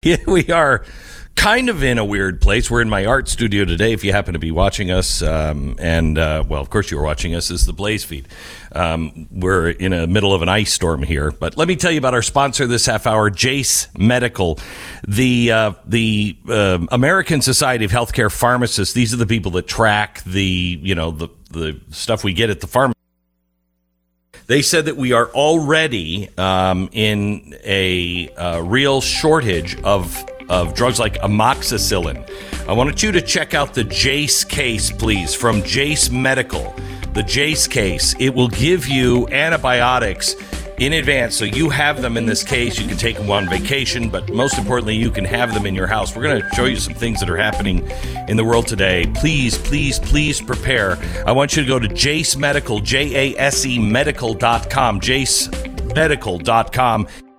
Yeah, we are kind of in a weird place. We're in my art studio today. If you happen to be watching us, um, and uh, well, of course you are watching us. Is the Blaze feed. Um, we're in the middle of an ice storm here, but let me tell you about our sponsor this half hour, Jase Medical, the uh, the uh, American Society of Healthcare Pharmacists. These are the people that track the you know the the stuff we get at the pharmacy. They said that we are already um, in a uh, real shortage of of drugs like amoxicillin. I wanted you to check out the Jase case, please, from Jase Medical. The Jase case. It will give you antibiotics in advance. So you have them in this case. You can take them on vacation, but most importantly, you can have them in your house. We're going to show you some things that are happening in the world today. Please, please, please prepare. I want you to go to Jase Medical, J A S E medical.com, jasemedical.com. Got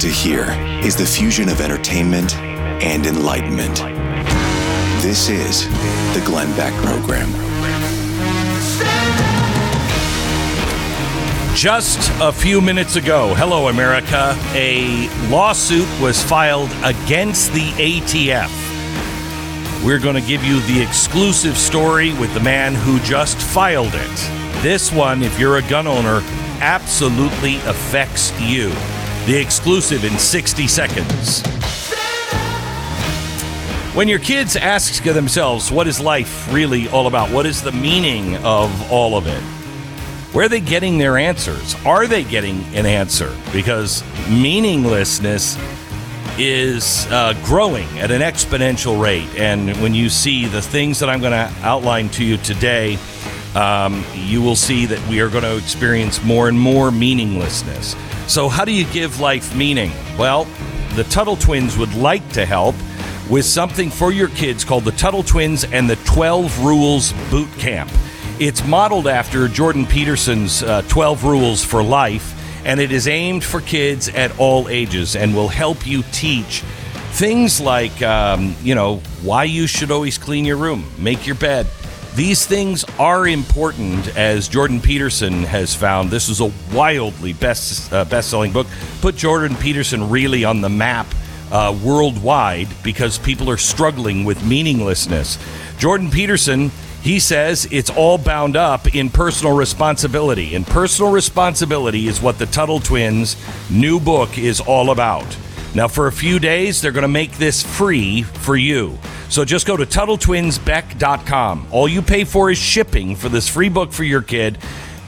to hear is the fusion of entertainment and enlightenment. This is the Glenn Beck Program. Just a few minutes ago, hello America, a lawsuit was filed against the ATF. We're going to give you the exclusive story with the man who just filed it. This one, if you're a gun owner, absolutely affects you. The exclusive in 60 seconds. When your kids ask themselves, what is life really all about? What is the meaning of all of it? Where are they getting their answers? Are they getting an answer? Because meaninglessness is uh, growing at an exponential rate. And when you see the things that I'm going to outline to you today, um, you will see that we are going to experience more and more meaninglessness. So, how do you give life meaning? Well, the Tuttle Twins would like to help with something for your kids called the Tuttle Twins and the 12 Rules Boot Camp. It's modeled after Jordan Peterson's uh, 12 Rules for Life, and it is aimed for kids at all ages and will help you teach things like, um, you know, why you should always clean your room, make your bed. These things are important, as Jordan Peterson has found. This is a wildly best uh, best-selling book. Put Jordan Peterson really on the map uh, worldwide because people are struggling with meaninglessness. Jordan Peterson, he says it's all bound up in personal responsibility. And personal responsibility is what the Tuttle Twins' new book is all about. Now, for a few days, they're going to make this free for you. So just go to TuttleTwinsBeck.com. All you pay for is shipping for this free book for your kid.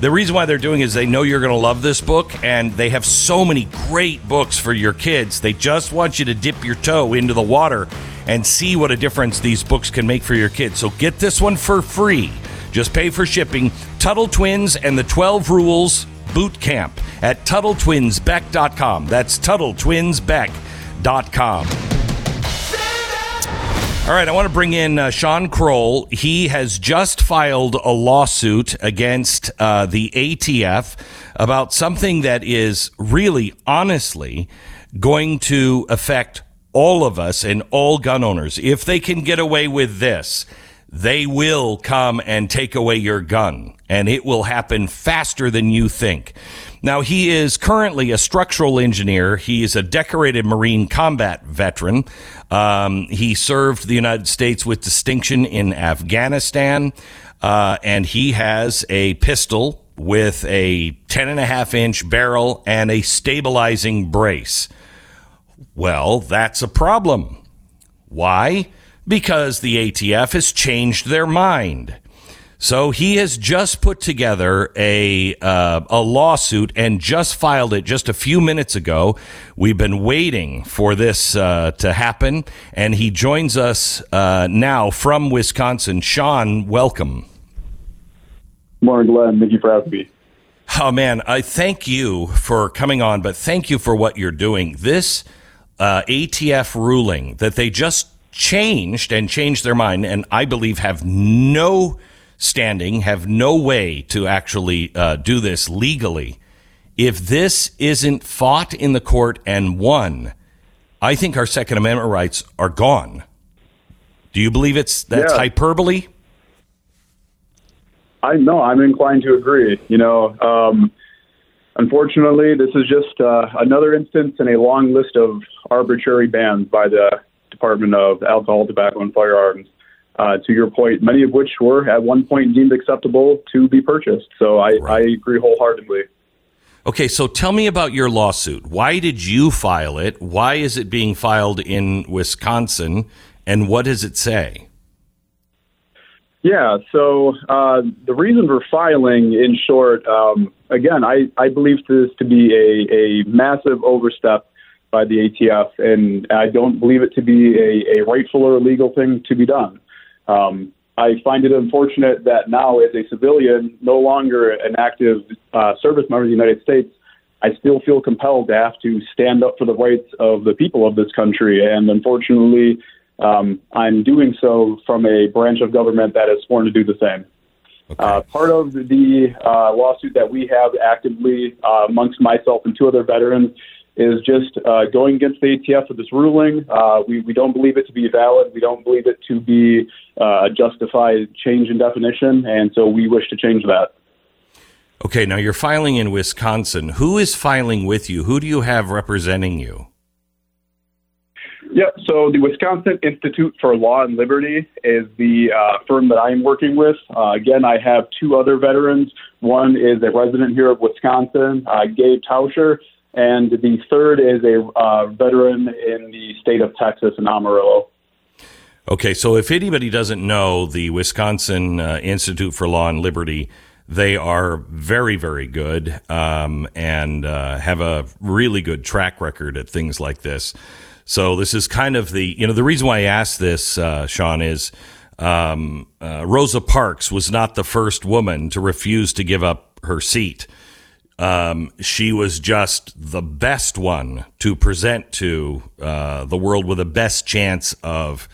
The reason why they're doing is they know you're going to love this book, and they have so many great books for your kids. They just want you to dip your toe into the water and see what a difference these books can make for your kids. So get this one for free. Just pay for shipping. Tuttle Twins and the 12 Rules Boot Camp at TuttleTwinsBeck.com. That's TuttleTwinsBeck.com. All right, I want to bring in uh, Sean Kroll. He has just filed a lawsuit against uh, the ATF about something that is really, honestly, going to affect all of us and all gun owners. If they can get away with this, they will come and take away your gun, and it will happen faster than you think. Now, he is currently a structural engineer. He is a decorated Marine combat veteran. Um, he served the United States with distinction in Afghanistan, uh, and he has a pistol with a 10 and a half inch barrel and a stabilizing brace. Well, that's a problem. Why? Because the ATF has changed their mind. So he has just put together a uh, a lawsuit and just filed it just a few minutes ago. We've been waiting for this uh, to happen, and he joins us uh, now from Wisconsin. Sean, welcome. Morning, Glenn. Thank you for having me. Oh man, I thank you for coming on, but thank you for what you're doing. This uh, ATF ruling that they just changed and changed their mind, and I believe have no standing, have no way to actually uh, do this legally. If this isn't fought in the court and won, I think our Second Amendment rights are gone. Do you believe it's that's Yeah. hyperbole? I know I'm inclined to agree. You know, um, unfortunately, this is just uh, another instance in a long list of arbitrary bans by the Department of Alcohol, Tobacco, and Firearms. Uh, to your point, many of which were at one point deemed acceptable to be purchased. So I, I agree wholeheartedly. Okay, so tell me about your lawsuit. Why did you file it? Why is it being filed in Wisconsin? And what does it say? Yeah, so uh, the reason for filing, in short, um, again, I, I believe this to be a, a massive overstep by the ATF, and I don't believe it to be a, a rightful or legal thing to be done. Um, I find it unfortunate that now, as a civilian, no longer an active uh, service member of the United States, I still feel compelled to have to stand up for the rights of the people of this country. And unfortunately, um, I'm doing so from a branch of government that is sworn to do the same. Uh, part of the uh, lawsuit that we have actively uh, amongst myself and two other veterans is just uh, going against the ATF for this ruling. Uh, we, we don't believe it to be valid. We don't believe it to be uh, a justified change in definition, and so we wish to change that. Okay, now you're filing in Wisconsin. Who is filing with you? Who do you have representing you? Yep. So the Wisconsin Institute for Law and Liberty is the uh, firm that I'm working with. Uh, again, I have two other veterans. One is a resident here of Wisconsin, uh, Gabe Tauscher, and the third is a uh, veteran in the state of Texas in Amarillo. Okay, so if anybody doesn't know the Wisconsin uh, Institute for Law and Liberty, they are very, very good um, and uh, have a really good track record at things like this. So this is kind of the you know the reason why I asked this, uh, Sean, is um, uh, Rosa Parks was not the first woman to refuse to give up her seat. Um, she was just the best one to present to uh, the world with the best chance of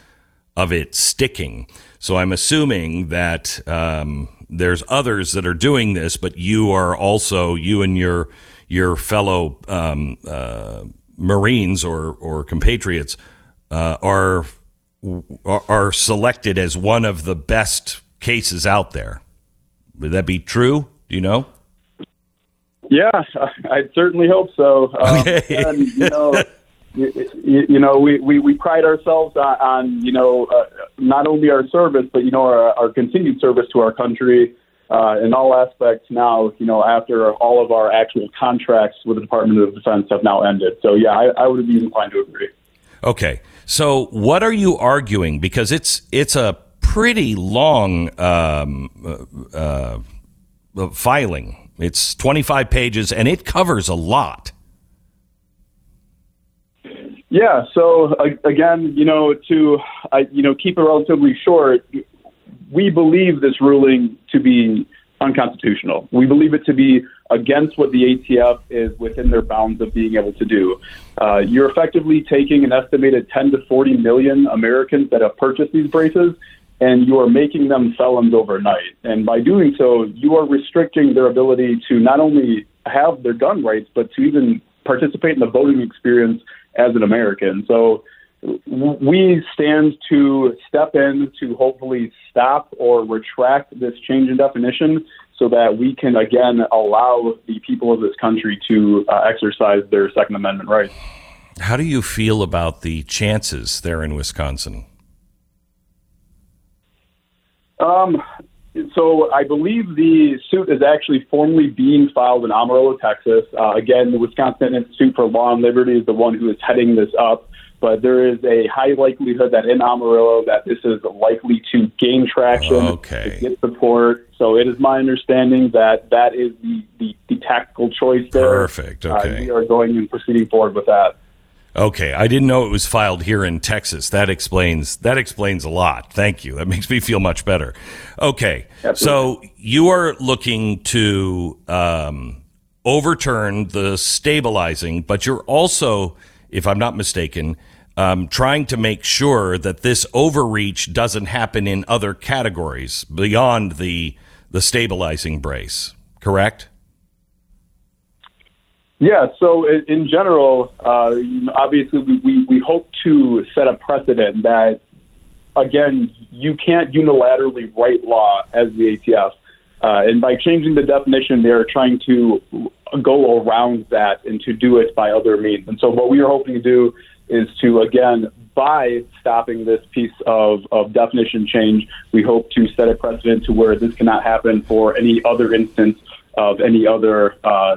of it sticking. So I'm assuming that um, there's others that are doing this, but you are also you and your your fellow um, uh, Marines or or compatriots uh, are are selected as one of the best cases out there. Would that be true? Do you know? Yeah, I certainly hope so. Um, and, you know, you, you you know, we, we, we pride ourselves on, on you know, uh, not only our service, but, you know, our, our continued service to our country uh, in all aspects now, you know, after all of our actual contracts with the Department of Defense have now ended. So, yeah, I, I would be inclined to agree. Okay. So what are you arguing? Because it's it's a pretty long um, uh, uh, filing. It's 25 pages and it covers a lot. Yeah. So again, you know, to you know keep it relatively short, we believe this ruling to be unconstitutional. We believe it to be against what the ATF is within their bounds of being able to do. Uh, you're effectively taking an estimated 10 to 40 million Americans that have purchased these braces. And you are making them felons overnight. And by doing so, you are restricting their ability to not only have their gun rights, but to even participate in the voting experience as an American. So we stand to step in to hopefully stop or retract this change in definition so that we can again allow the people of this country to uh, exercise their Second Amendment rights. How do you feel about the chances there in Wisconsin? Um, so I believe the suit is actually formally being filed in Amarillo, Texas. Uh, again, the Wisconsin Institute for Law and Liberty is the one who is heading this up. but there is a high likelihood that in Amarillo that this is likely to gain traction, Okay. to get support. So it is my understanding that that is the, the, the tactical choice there. Perfect, Uh, okay. we are going and proceeding forward with that. Okay, I didn't know it was filed here in Texas. That explains that explains a lot. Thank you. That makes me feel much better. Okay, so you are looking to um, overturn the stabilizing, but you're also, if I'm not mistaken, um, trying to make sure that this overreach doesn't happen in other categories beyond the the stabilizing brace. Correct? Yeah, so in, general, uh, obviously we, we, we hope to set a precedent that, again, you can't unilaterally write law as the ATF. Uh, and by changing the definition, they're trying to go around that and to do it by other means. And so what we are hoping to do is to, again, by stopping this piece of, of definition change, we hope to set a precedent to where this cannot happen for any other instance of any other uh,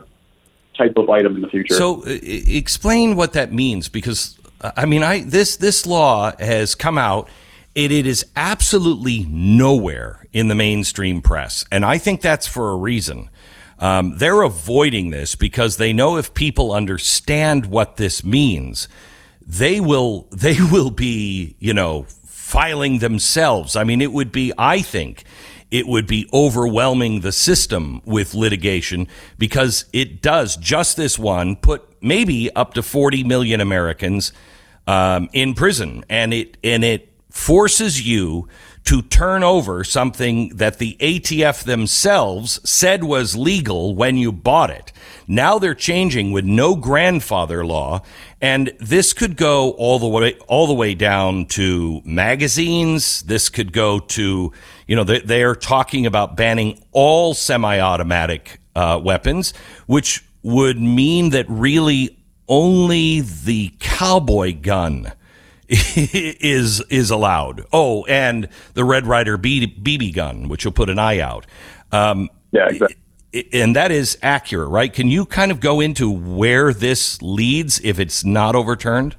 type of item in the future. So, explain what that means, because I mean, I this this law has come out. It, it is absolutely nowhere in the mainstream press, and I think that's for a reason. Um, they're avoiding this because they know if people understand what this means, they will they will be you know filing themselves. I mean, it would be I think it would be overwhelming the system with litigation because it does just this one put maybe up to 40 million Americans um, in prison. And it and it forces you to turn over something that the ATF themselves said was legal when you bought it. Now they're changing with no grandfather law, and this could go all the way all the way down to magazines. This could go to you know they, they are talking about banning all semi-automatic uh, weapons, which would mean that really only the cowboy gun is is allowed. Oh, and the Red Ryder B- BB gun, which will put an eye out. Um, yeah, exactly. And that is accurate, right? Can you kind of go into where this leads if it's not overturned?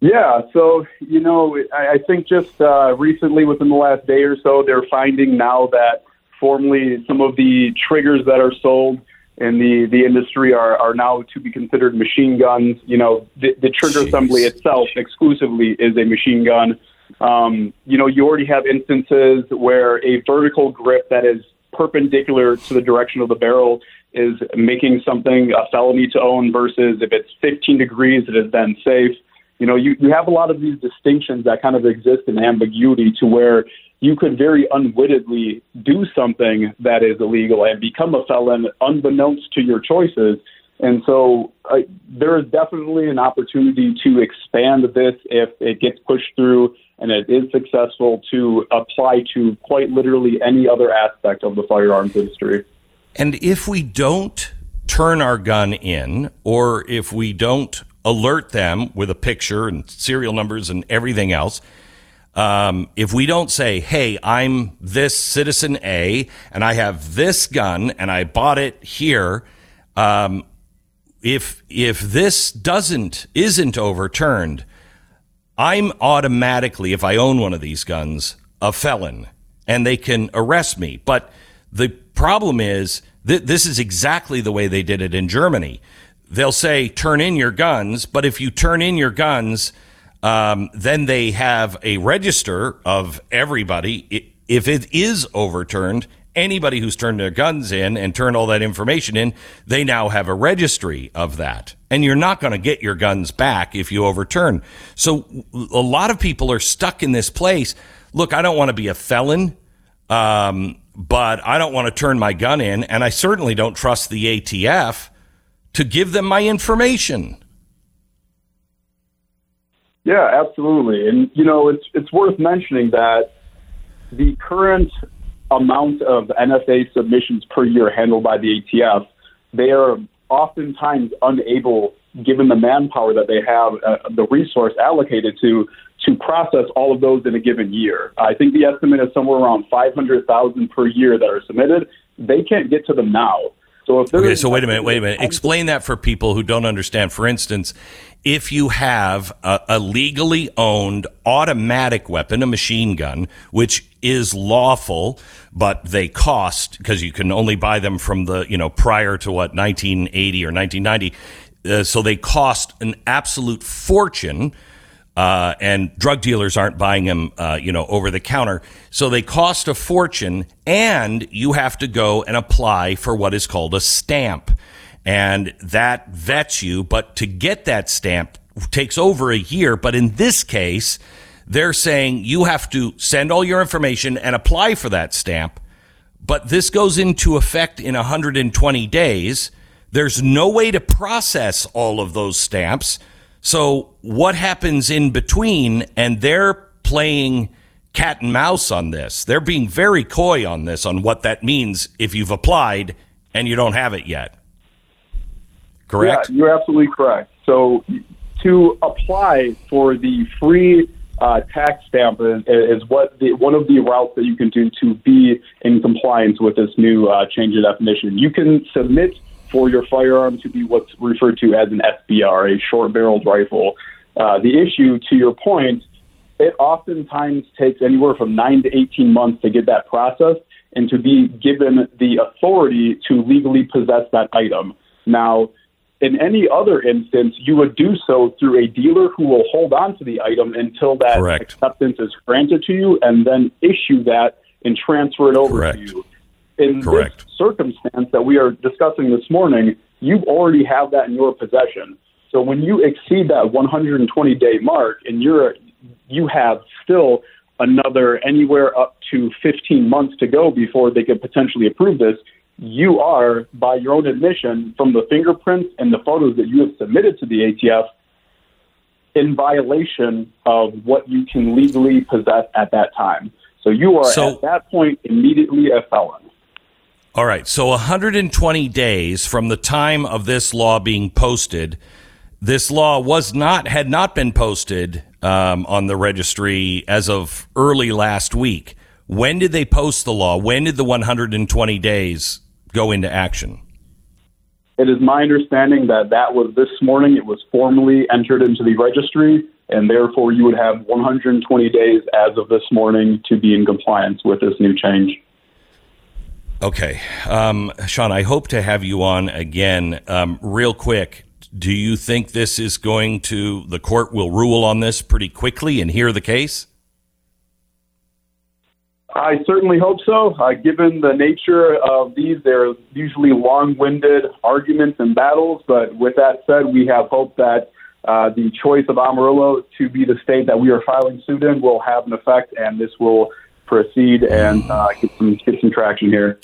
Yeah, so you know, I, I think just uh, recently, within the last day or so, they're finding now that formally some of the triggers that are sold in the the industry are are now to be considered machine guns. You know, the, the trigger Jeez. assembly itself exclusively is a machine gun. Um, you know, you already have instances where a vertical grip that is perpendicular to the direction of the barrel is making something a felony to own versus if it's 15 degrees, it is then safe you know, you, you have a lot of these distinctions that kind of exist in ambiguity to where you could very unwittingly do something that is illegal and become a felon unbeknownst to your choices. And so uh, there is definitely an opportunity to expand this if it gets pushed through and it is successful to apply to quite literally any other aspect of the firearms industry. And if we don't turn our gun in, or if we don't alert them with a picture and serial numbers and everything else, um, if we don't say, hey, I'm this citizen A and I have this gun and I bought it here, um, if if this doesn't isn't overturned, I'm automatically, if I own one of these guns, a felon, and they can arrest me. But the problem is th- this is exactly the way they did it in Germany. They'll say, turn in your guns, but if you turn in your guns, um, then they have a register of everybody. If it is overturned, anybody who's turned their guns in and turned all that information in, they now have a registry of that. And you're not going to get your guns back if you overturn. So a lot of people are stuck in this place. Look, I don't want to be a felon, um, but I don't want to turn my gun in, and I certainly don't trust the ATF to give them my information. Yeah, absolutely. And you know, it's it's worth mentioning that the current amount of NFA submissions per year handled by the ATF, they are oftentimes unable, given the manpower that they have, uh, the resource allocated to to process all of those in a given year. I think the estimate is somewhere around 500,000 per year that are submitted. They can't get to them now. So if Okay, so wait a minute, wait a minute. Explain that for people who don't understand. For instance, if you have a, a legally owned automatic weapon, a machine gun, which is lawful, but they cost because you can only buy them from the, you know, prior to what, 1980 or 1990. Uh, so they cost an absolute fortune uh, and drug dealers aren't buying them, uh, you know, over the counter. So they cost a fortune, and you have to go and apply for what is called a stamp, and that vets you. But to get that stamp takes over a year. But in this case, they're saying you have to send all your information and apply for that stamp. But this goes into effect in 120 days. There's no way to process all of those stamps. So what happens in between? And they're playing cat and mouse on this. They're being very coy on this, on what that means if you've applied and you don't have it yet. Correct? Yeah, you're absolutely correct. So to apply for the free uh, tax stamp is, is what the, one of the routes that you can do to be in compliance with this new uh, change of definition. You can submit for your firearm to be what's referred to as an SBR, a short-barreled rifle. Uh, the issue, to your point, it oftentimes takes anywhere from nine to 18 months to get that processed and to be given the authority to legally possess that item. Now, in any other instance, you would do so through a dealer who will hold on to the item until that Correct. acceptance is granted to you and then issue that and transfer it over Correct. to you. In Correct. this circumstance that we are discussing this morning, you already have that in your possession. So when you exceed that 120 day mark and you're you have still another anywhere up to 15 months to go before they could potentially approve this, you are, by your own admission, from the fingerprints and the photos that you have submitted to the ATF, in violation of what you can legally possess at that time. So you are So- at that point immediately a felon. All right. So 120 days from the time of this law being posted, this law was not had not been posted um, on the registry as of early last week. When did they post the law? When did the 120 days go into action? It is my understanding that that was this morning. It was formally entered into the registry, and therefore you would have 120 days as of this morning to be in compliance with this new change. Okay, um, Sean. I hope to have you on again, um, real quick. Do you think this is going to the court will rule on this pretty quickly and hear the case? I certainly hope so. Uh, given the nature of these, they're usually long-winded arguments and battles. But with that said, we have hope that uh, the choice of Amarillo to be the state that we are filing suit in will have an effect, and this will proceed and uh, get some get some traction here.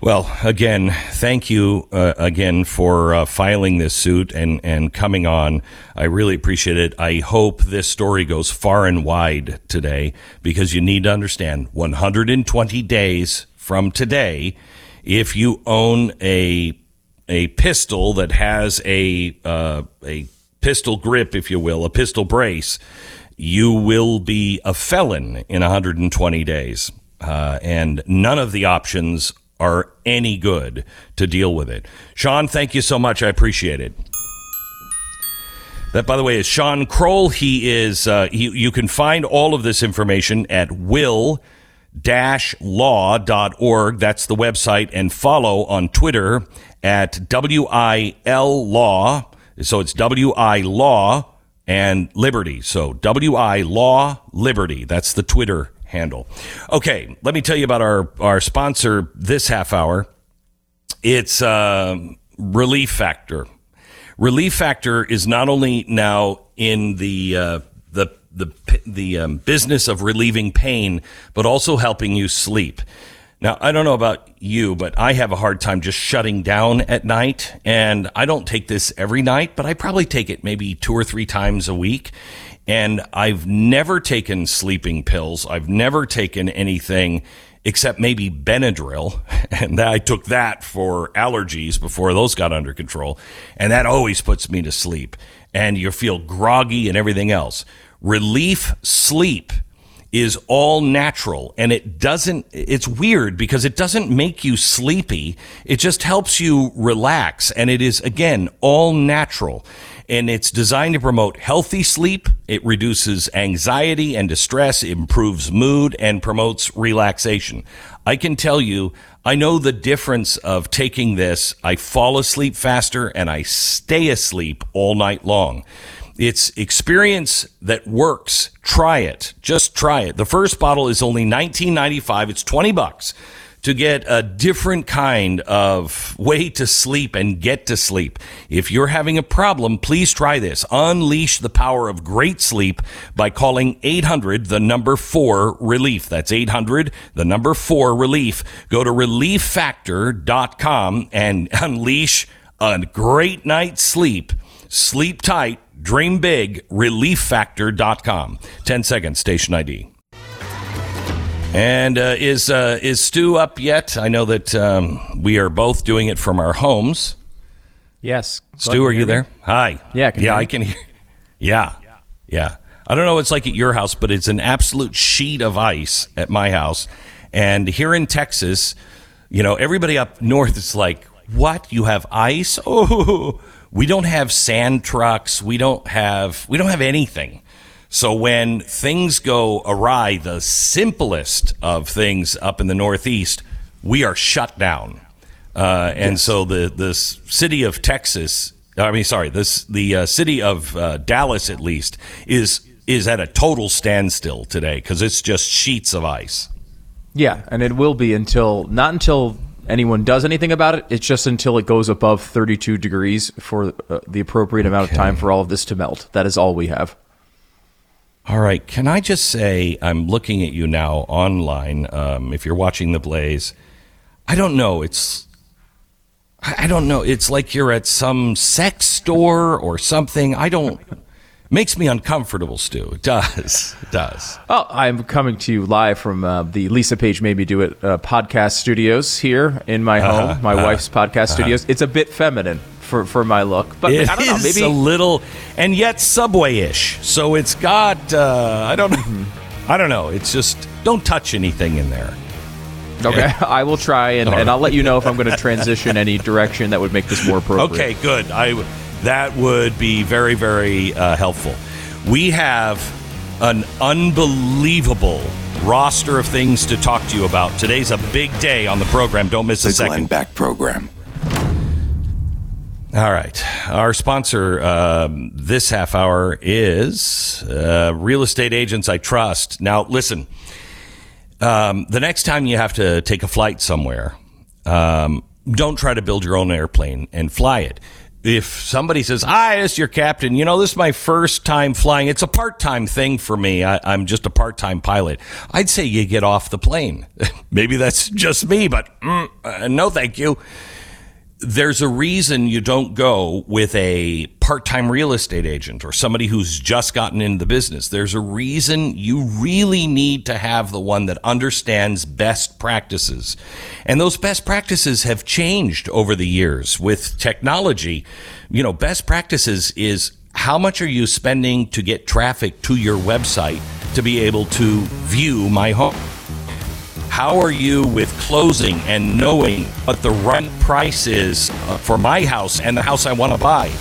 Well, again, thank you uh, again for uh, filing this suit and, and coming on. I really appreciate it. I hope this story goes far and wide today because you need to understand 120 days from today, if you own a a pistol that has a uh, a pistol grip, if you will, a pistol brace, you will be a felon in 120 days, uh, and none of the options are any good to deal with it. Sean, thank you so much. I appreciate it. That, by the way, is Sean Kroll. He is. Uh, he, you can find all of this information at will law.org. That's the website. And follow on Twitter at WIL Law. So it's WI Law and Liberty. So WI Law Liberty. That's the Twitter handle. Okay, let me tell you about our, our sponsor this half hour. It's uh, Relief Factor. Relief Factor is not only now in the uh, the the the um, business of relieving pain, but also helping you sleep. Now, I don't know about you, but I have a hard time just shutting down at night, and I don't take this every night, but I probably take it maybe two or three times a week. And I've never taken sleeping pills. I've never taken anything except maybe Benadryl. And I took that for allergies before those got under control. And that always puts me to sleep. And you feel groggy and everything else. Relief Sleep is all natural and it doesn't it's weird because it doesn't make you sleepy. It just helps you relax and it is again all natural. And it's designed to promote healthy sleep. It reduces anxiety and distress improves mood and promotes relaxation. I can tell you i know the difference of taking this. I fall asleep faster and i stay asleep all night long it's experience that works. Try it. Just try it. The first bottle is only $19.95. It's 20 bucks to get a different kind of way to sleep and get to sleep. If you're having a problem, please try this. Unleash the power of great sleep by calling 800 the number 4 relief. That's 800 the number 4 relief. Go to relieffactor.com and unleash a great night's sleep. Sleep tight Dream big, relieffactor.com. 10 seconds, station ID. And uh, is uh, is Stu up yet? I know that um, we are both doing it from our homes. Yes. Stu, are you there? Hi. Yeah, can yeah, you I can hear. Yeah, yeah. I don't know what it's like at your house, but it's an absolute sheet of ice at my house. And here in Texas, you know, everybody up north is like, "What? You have ice? Oh, we don't have sand trucks. We don't have we don't have anything." So when things go awry, the simplest of things up in the Northeast, we are shut down. Uh, and so the the city of Texas, I mean, sorry, this the uh, city of uh, Dallas at least is is at a total standstill today because it's just sheets of ice. Yeah, and it will be until not until anyone does anything about it. It's just until it goes above 32 degrees for uh, the appropriate amount of time for all of this to melt. That is all we have. All right. Can I just say, I'm looking at you now online. Um, if you're watching the Blaze, I don't know. It's, I I don't know. It's like you're at some sex store or something. I don't. Makes me uncomfortable, Stu. It does. It does. Oh, I'm coming to you live from uh, the Lisa Page Made Me Do It uh, podcast studios here in my Uh-huh, home, my wife's podcast studios. It's a bit feminine for, for my look, but It I don't know. Maybe a little, and yet Subway-ish. So it's got. Uh, I don't know. I don't know. It's just don't touch anything in there. okay. I will try, and, and I'll let you know if I'm going to transition any direction that would make this more appropriate. Okay, good. I that would be very very uh, helpful. We have an unbelievable roster of things to talk to you about. Today's a big day on the program. Don't miss a The Glenn second. Beck Program. All right. Our sponsor um, this half hour is uh, Real Estate Agents I Trust. Now, listen, um, the next time you have to take a flight somewhere, um, don't try to build your own airplane and fly it. If somebody says, Hi, it's your captain, you know, this is my first time flying. It's a part time thing for me. I, I'm just a part time pilot. I'd say you get off the plane. Maybe that's just me, but mm, uh, no, thank you there's a reason you don't go with a part-time real estate agent or somebody who's just gotten into the business. There's a reason you really need to have the one that understands best practices. And those best practices have changed over the years with technology. You know, best practices is how much are you spending to get traffic to your website to be able to view my home? How are you with closing and knowing what the right price is uh, for my house and the house I want to buy?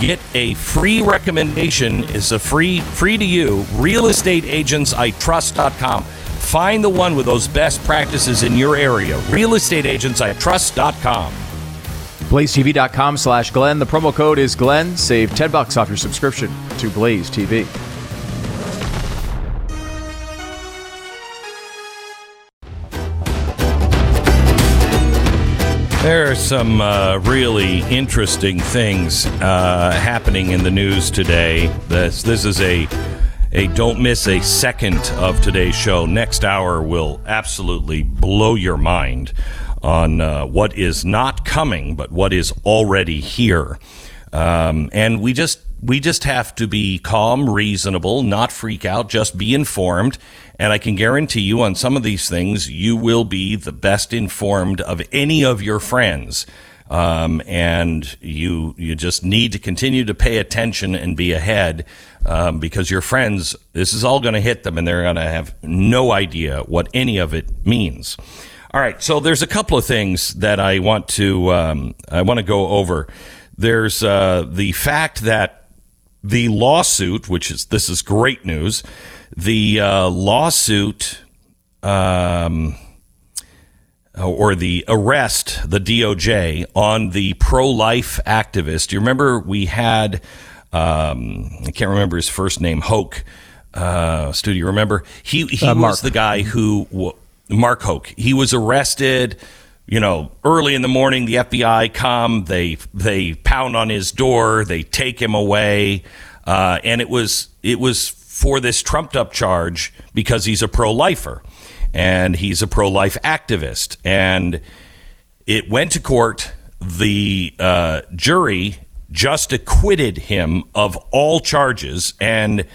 Get a free recommendation. is a free free to you. Realestateagentsitrust.com. Find the one with those best practices in your area. Realestateagentsitrust.com. BlazeTV.com slash Glenn. The promo code is Glenn. Save 10 bucks off your subscription to Blaze TV. There are some uh, really interesting things uh, happening in the news today. This this is a a don't miss a second of today's show. Next hour will absolutely blow your mind on uh, what is not coming, but what is already here. Um, and we just we just have to be calm, reasonable, not freak out, just be informed. And I can guarantee you on some of these things, you will be the best informed of any of your friends. Um, and you you just need to continue to pay attention and be ahead um, because your friends, this is all going to hit them, and they're going to have no idea what any of it means. All right, so there's a couple of things that I want to um, I want to go over. There's uh, the fact that the lawsuit, which is this is great news, the uh, lawsuit um, or the arrest, the DOJ on the pro-life activist. You remember we had um, I can't remember his first name, Houck. Uh, Stu, do you remember? He he Uh, was the guy who Mark Houck. He was arrested. You know, early in the morning, the FBI come. They they pound on his door. They take him away, uh, and it was it was for this trumped up charge because he's a pro lifer, and he's a pro life activist, and it went to court. The uh, jury just acquitted him of all charges and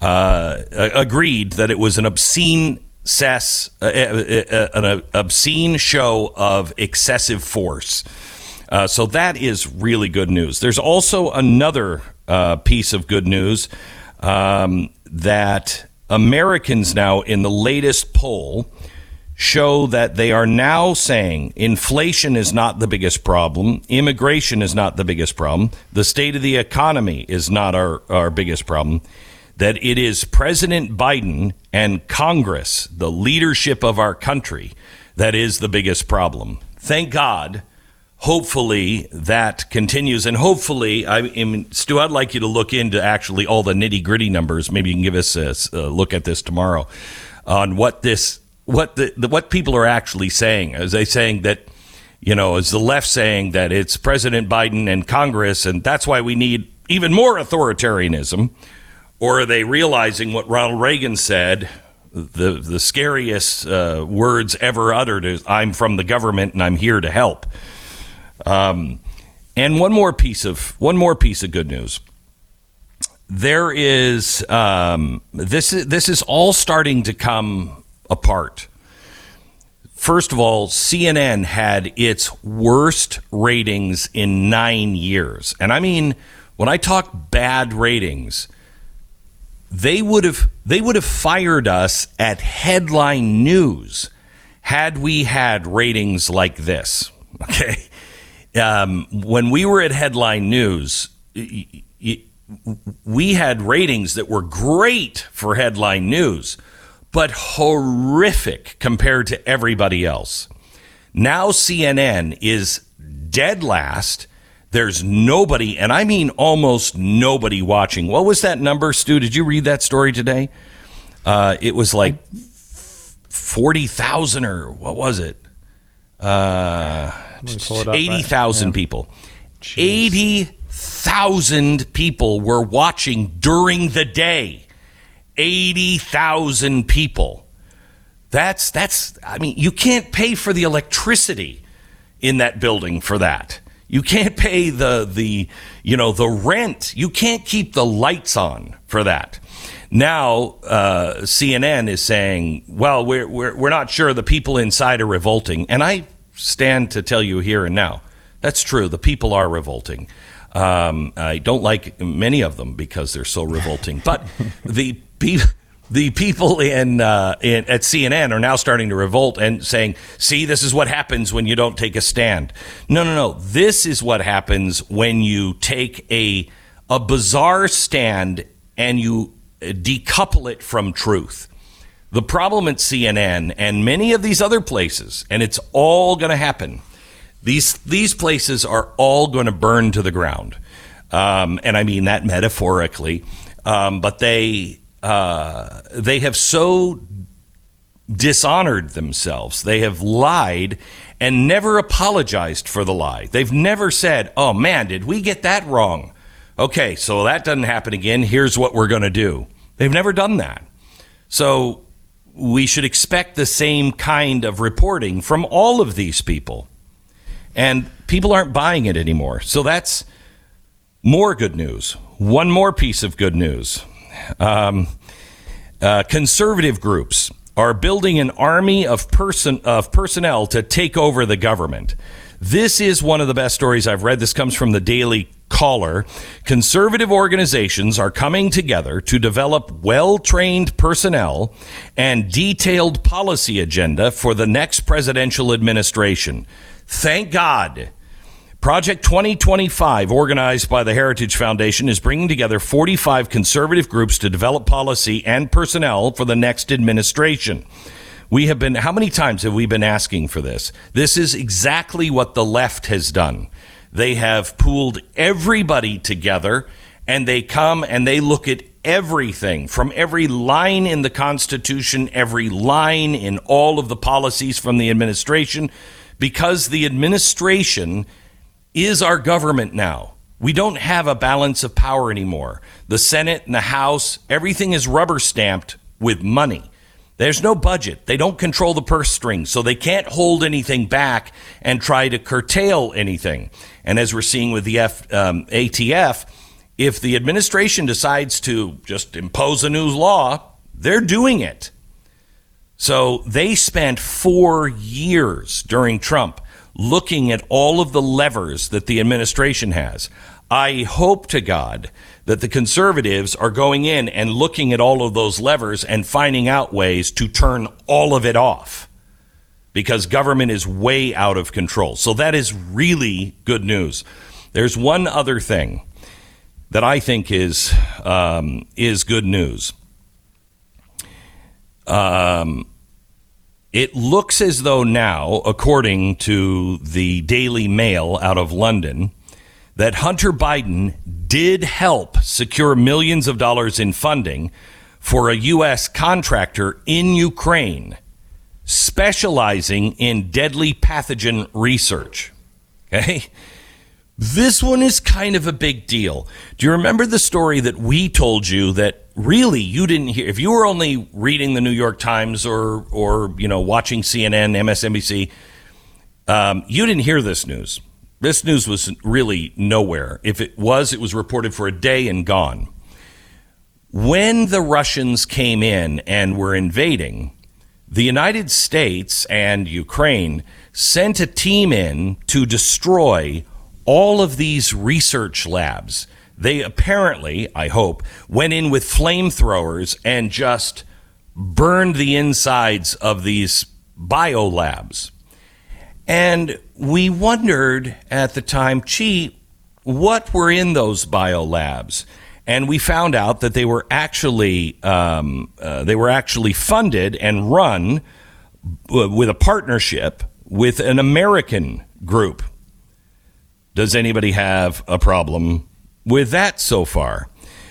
uh, agreed that it was an obscene cess, uh, uh, uh, an obscene show of excessive force. Uh, so that is really good news. There's also another uh, piece of good news um, that Americans now, in the latest poll, show that they are now saying inflation is not the biggest problem, immigration is not the biggest problem, the state of the economy is not our, our biggest problem, that it is President Biden and Congress, the leadership of our country, that is the biggest problem. Thank God. Hopefully that continues, and hopefully, I mean, Stu, I'd like you to look into actually all the nitty gritty numbers. Maybe you can give us a, a look at this tomorrow on what this what the, the what people are actually saying. Is they saying that you know is the left saying that it's President Biden and Congress, and that's why we need even more authoritarianism, or are they realizing what Ronald Reagan said? The the scariest uh, words ever uttered is "I'm from the government and I'm here to help." Um, and one more piece of one more piece of good news there is um, this is this is all starting to come apart. First of all, CNN had its worst ratings in nine years, and I mean when I talk bad ratings, they would have they would have fired us at headline news had we had ratings like this. Okay, um, when we were at headline news. we had ratings that were great for headline news, but horrific compared to everybody else. Now CNN is dead last. There's nobody, and I mean almost nobody watching. What was that number, Stu? Did you read that story today? Uh, it was like 40,000 or what was it? Uh, it up. 80,000 people. 80,000 people were watching during the day. 80,000 people. That's that's I mean, you can't pay for the electricity in that building for that. You can't pay the the you know the rent. You can't keep the lights on for that. Now uh, CNN is saying, well, we're, we're we're not sure the people inside are revolting, and I stand to tell you here and now that's true. The people are revolting. Um, I don't like many of them because they're so revolting, but the people the people in, uh, in at CNN are now starting to revolt and saying, "See, this is what happens when you don't take a stand." No, no, no. This is what happens when you take a a bizarre stand and you uh, decouple it from truth. The problem at CNN and many of these other places, and it's all going to happen. These these places are all going to burn to the ground, um, and I mean that metaphorically. Um, but they uh, they have so dishonored themselves. They have lied and never apologized for the lie. They've never said, "Oh man, did we get that wrong?" Okay, so that doesn't happen again. Here's what we're going to do. They've never done that. So we should expect the same kind of reporting from all of these people. And people aren't buying it anymore. So that's more good news. One more piece of good news. Um, uh, conservative groups are building an army of person of personnel to take over the government. This is one of the best stories I've read. This comes from the Daily Caller. Conservative organizations are coming together to develop well trained personnel and detailed policy agenda for the next presidential administration. Thank God. Project 2025, organized by the Heritage Foundation, is bringing together 45 conservative groups to develop policy and personnel for the next administration. We have been, how many times have we been asking for this? This is exactly what the left has done. They have pooled everybody together and they come and they look at everything from every line in the Constitution, every line in all of the policies from the administration, because the administration is our government now. We don't have a balance of power anymore. The Senate and the House, everything is rubber stamped with money. There's no budget. They don't control the purse strings, so they can't hold anything back and try to curtail anything. And as we're seeing with the F, um, ATF, if the administration decides to just impose a new law, they're doing it. So they spent four years during Trump looking at all of the levers that the administration has. I hope to God that the conservatives are going in and looking at all of those levers and finding out ways to turn all of it off because government is way out of control. So that is really good news. There's one other thing that I think is um, is good news. Um, it looks as though now, according to the Daily Mail out of London, that Hunter Biden did help secure millions of dollars in funding for a U.S. contractor in Ukraine specializing in deadly pathogen research. Okay? This one is kind of a big deal. Do you remember the story that we told you that really you didn't hear? If you were only reading the New York Times or, or you know, watching CNN, MSNBC, um, you didn't hear this news. This news was really nowhere. If it was, it was reported for a day and gone. When the Russians came in and were invading, the United States and Ukraine sent a team in to destroy all of these research labs. They apparently, I hope, went in with flamethrowers and just burned the insides of these biolabs. And we wondered at the time, gee, what were in those biolabs? And we found out that they were actually um, uh, they were actually funded and run with a partnership with an American group. Does anybody have a problem with that so far?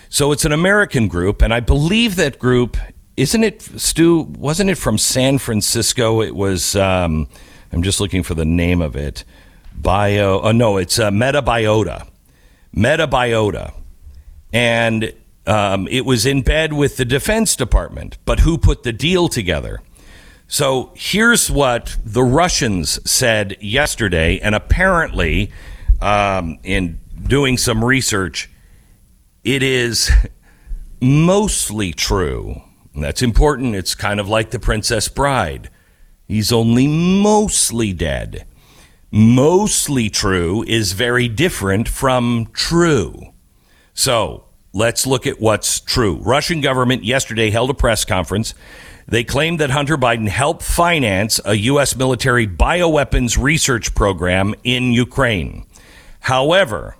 So it's an American group, and I believe that group isn't it Stu? Wasn't it from San Francisco? It was. Um, I'm just looking for the name of it. Bio. Oh no, it's uh, Metabiota. Metabiota, and um, it was in bed with the Defense Department. But who put the deal together? So here's what the Russians said yesterday, and apparently, um, in doing some research, it is mostly true. And that's important. It's kind of like the Princess Bride. He's only mostly dead. Mostly true is very different from true. So let's look at what's true. Russian government yesterday held a press conference. They claimed that Hunter Biden helped finance a U.S. military bioweapons research program in Ukraine. However,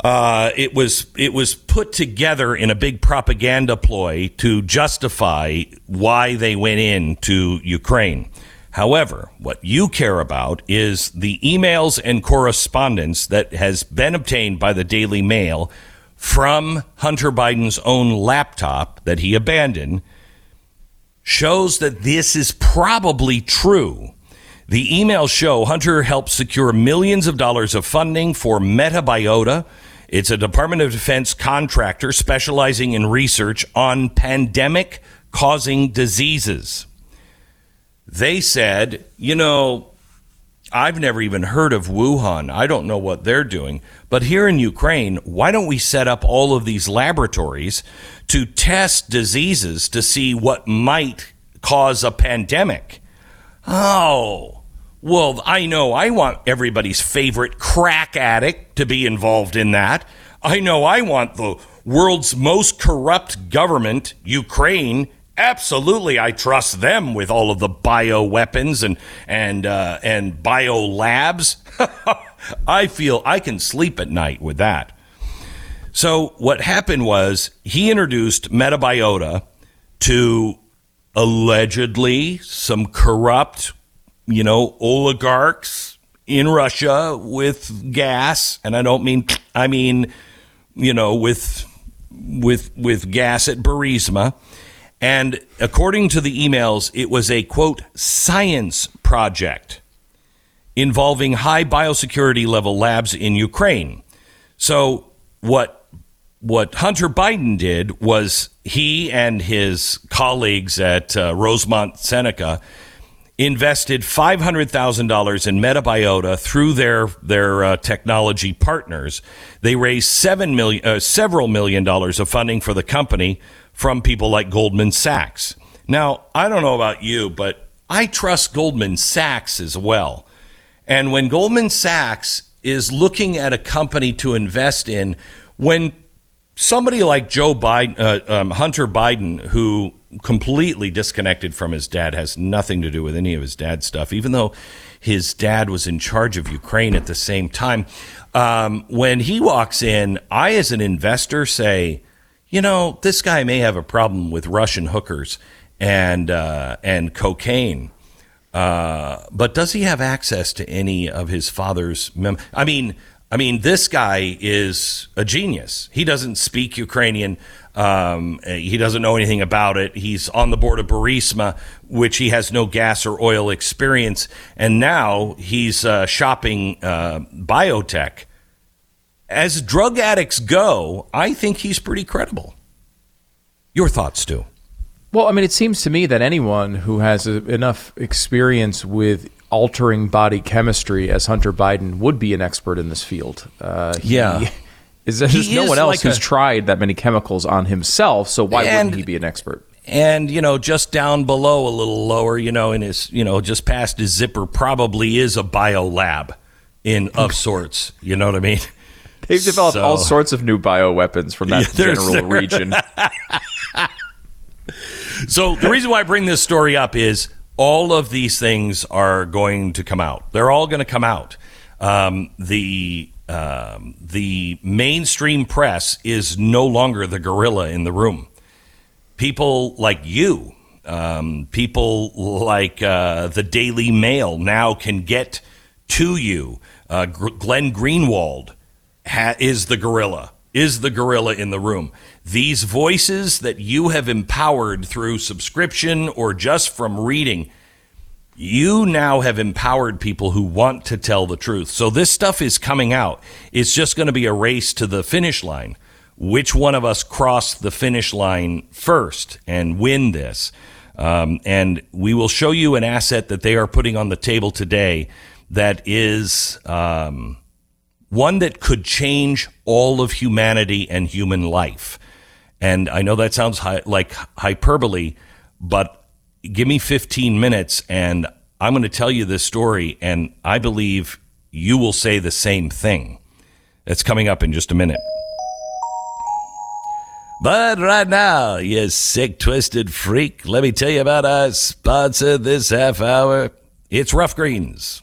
uh, it was it was put together in a big propaganda ploy to justify why they went in to Ukraine. However, what you care about is the emails and correspondence that has been obtained by the Daily Mail from Hunter Biden's own laptop that he abandoned shows that this is probably true. The emails show Hunter helped secure millions of dollars of funding for Metabiota. It's a Department of Defense contractor specializing in research on pandemic causing diseases. They said, you know, I've never even heard of Wuhan. I don't know what they're doing. But here in Ukraine, why don't we set up all of these laboratories to test diseases to see what might cause a pandemic? Oh, Well, I know I want everybody's favorite crack addict to be involved in that. I know I want the world's most corrupt government, Ukraine. Absolutely, I trust them with all of the bio weapons and and uh, and bio labs. I feel I can sleep at night with that. So what happened was he introduced Metabiota to allegedly some corrupt, you know, oligarchs in Russia with gas, and I don't mean I mean, you know, with with with gas at Burisma. And according to the emails, it was a quote science project involving high biosecurity level labs in Ukraine. So what what Hunter Biden did was he and his colleagues at uh, Rosemont Seneca invested five hundred thousand dollars in Metabiota through their their uh, technology partners. They raised seven million, uh, several million dollars of funding for the company from people like Goldman Sachs. Now, I don't know about you, but I trust Goldman Sachs as well. And when Goldman Sachs is looking at a company to invest in, when somebody like Joe Biden, uh, um, Hunter Biden, who completely disconnected from his dad, has nothing to do with any of his dad's stuff, even though his dad was in charge of Ukraine at the same time. Um, when he walks in, I, as an investor, say, you know, this guy may have a problem with Russian hookers and uh, and cocaine. Uh, but does he have access to any of his father's mem- I mean, I mean, this guy is a genius. He doesn't speak Ukrainian. Um, he doesn't know anything about it. He's on the board of Burisma, which he has no gas or oil experience, and now he's uh, shopping uh, biotech. As drug addicts go, I think he's pretty credible. Your thoughts, Stu? Well, I mean, it seems to me that anyone who has a, enough experience with altering body chemistry as Hunter Biden would be an expert in this field. Uh, he- Yeah. Is there's He no one else like who's a- tried that many chemicals on himself, so why And- wouldn't he be an expert? And you know, just down below, a little lower, you know, in his, you know, just past his zipper, probably is a bio lab in of sorts. You know what I mean? They've developed all sorts of new bio weapons from that Yeah, general region. So the reason why I bring this story up is all of these things are going to come out. They're all going to come out. Um, the um, the mainstream press is no longer the gorilla in the room. People like you, um, people like uh, the Daily Mail now can get to you. Uh, Glenn Greenwald ha- is the gorilla, is the gorilla in the room. These voices that you have empowered through subscription or just from reading, you now have empowered people who want to tell the truth. So this stuff is coming out. It's just going to be a race to the finish line. Which one of us cross the finish line first and win this? Um, and we will show you an asset that they are putting on the table today that is um, one that could change all of humanity and human life. And I know that sounds hi- like hyperbole, but give me 15 minutes and I'm going to tell you this story. And I believe you will say the same thing. That's coming up in just a minute. But right now, you sick, twisted freak, let me tell you about our sponsor this half hour. It's Ruff Greens.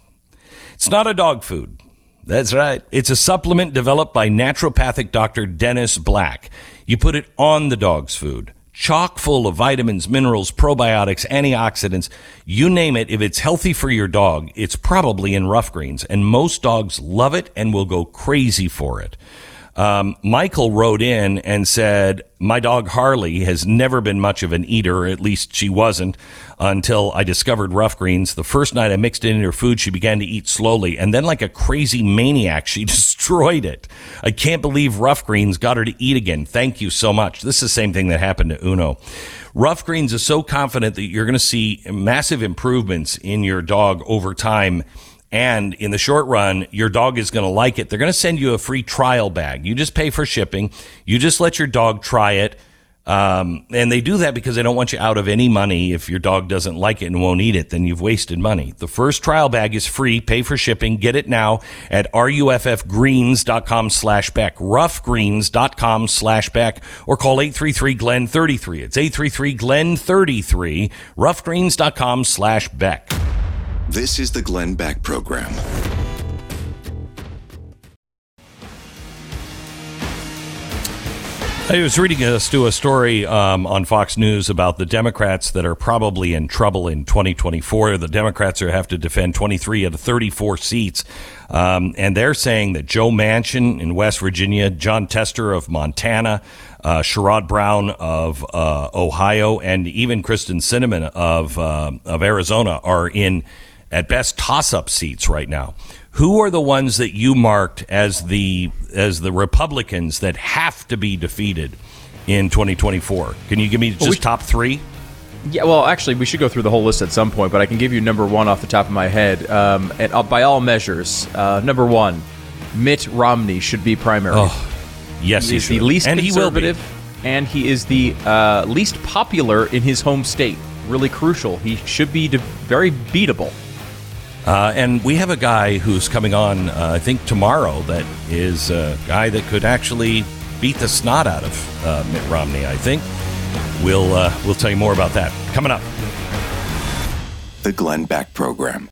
It's not a dog food. That's right. It's a supplement developed by naturopathic Dr. Dennis Black. You put it on the dog's food. Chock full of vitamins, minerals, probiotics, antioxidants. You name it. If it's healthy for your dog, it's probably in Ruff Greens. And most dogs love it and will go crazy for it. Um, Michael wrote in and said, My dog Harley has never been much of an eater, at least she wasn't, until I discovered Ruff Greens. The first night I mixed it in her food, she began to eat slowly, and then, like a crazy maniac, she destroyed it. I can't believe Ruff Greens got her to eat again. Thank you so much. This is the same thing that happened to Uno. Ruff Greens is so confident that you're going to see massive improvements in your dog over time. And in the short run, your dog is going to like it. They're going to send you a free trial bag. You just pay for shipping. You just let your dog try it. Um, and they do that because they don't want you out of any money. If your dog doesn't like it and won't eat it, then you've wasted money. The first trial bag is free. Pay for shipping. Get it now at ruffgreens.com slash Beck, ruffgreens.com slash Beck, or call 833-GLEN-33. It's 833-GLEN-33, ruffgreens.com slash Beck. This is the Glenn Beck Program. I was reading us to a story um, on Fox News about the Democrats that are probably in trouble in 2024. The Democrats are have to defend 23 out of 34 seats, um, and they're saying that Joe Manchin in West Virginia, Jon Tester of Montana, uh, Sherrod Brown of uh, Ohio, and even Kyrsten Sinema of uh, of Arizona are in at best toss-up seats right now. Who are the ones that you marked as the as the Republicans that have to be defeated in 2024? Can you give me just we- top three? Yeah, well, actually, we should go through the whole list at some point, but I can give you number one off the top of my head. Um, and uh, by all measures, uh, number one, Mitt Romney should be primary. Yes, he he is the least and he conservative, and he is the uh, least popular in his home state. Really crucial. He should be de- very beatable. Uh, and we have a guy who's coming on, uh, I think tomorrow, that is a guy that could actually beat the snot out of uh, Mitt Romney. I think we'll uh, we'll tell you more about that coming up. The Glenn Beck Program.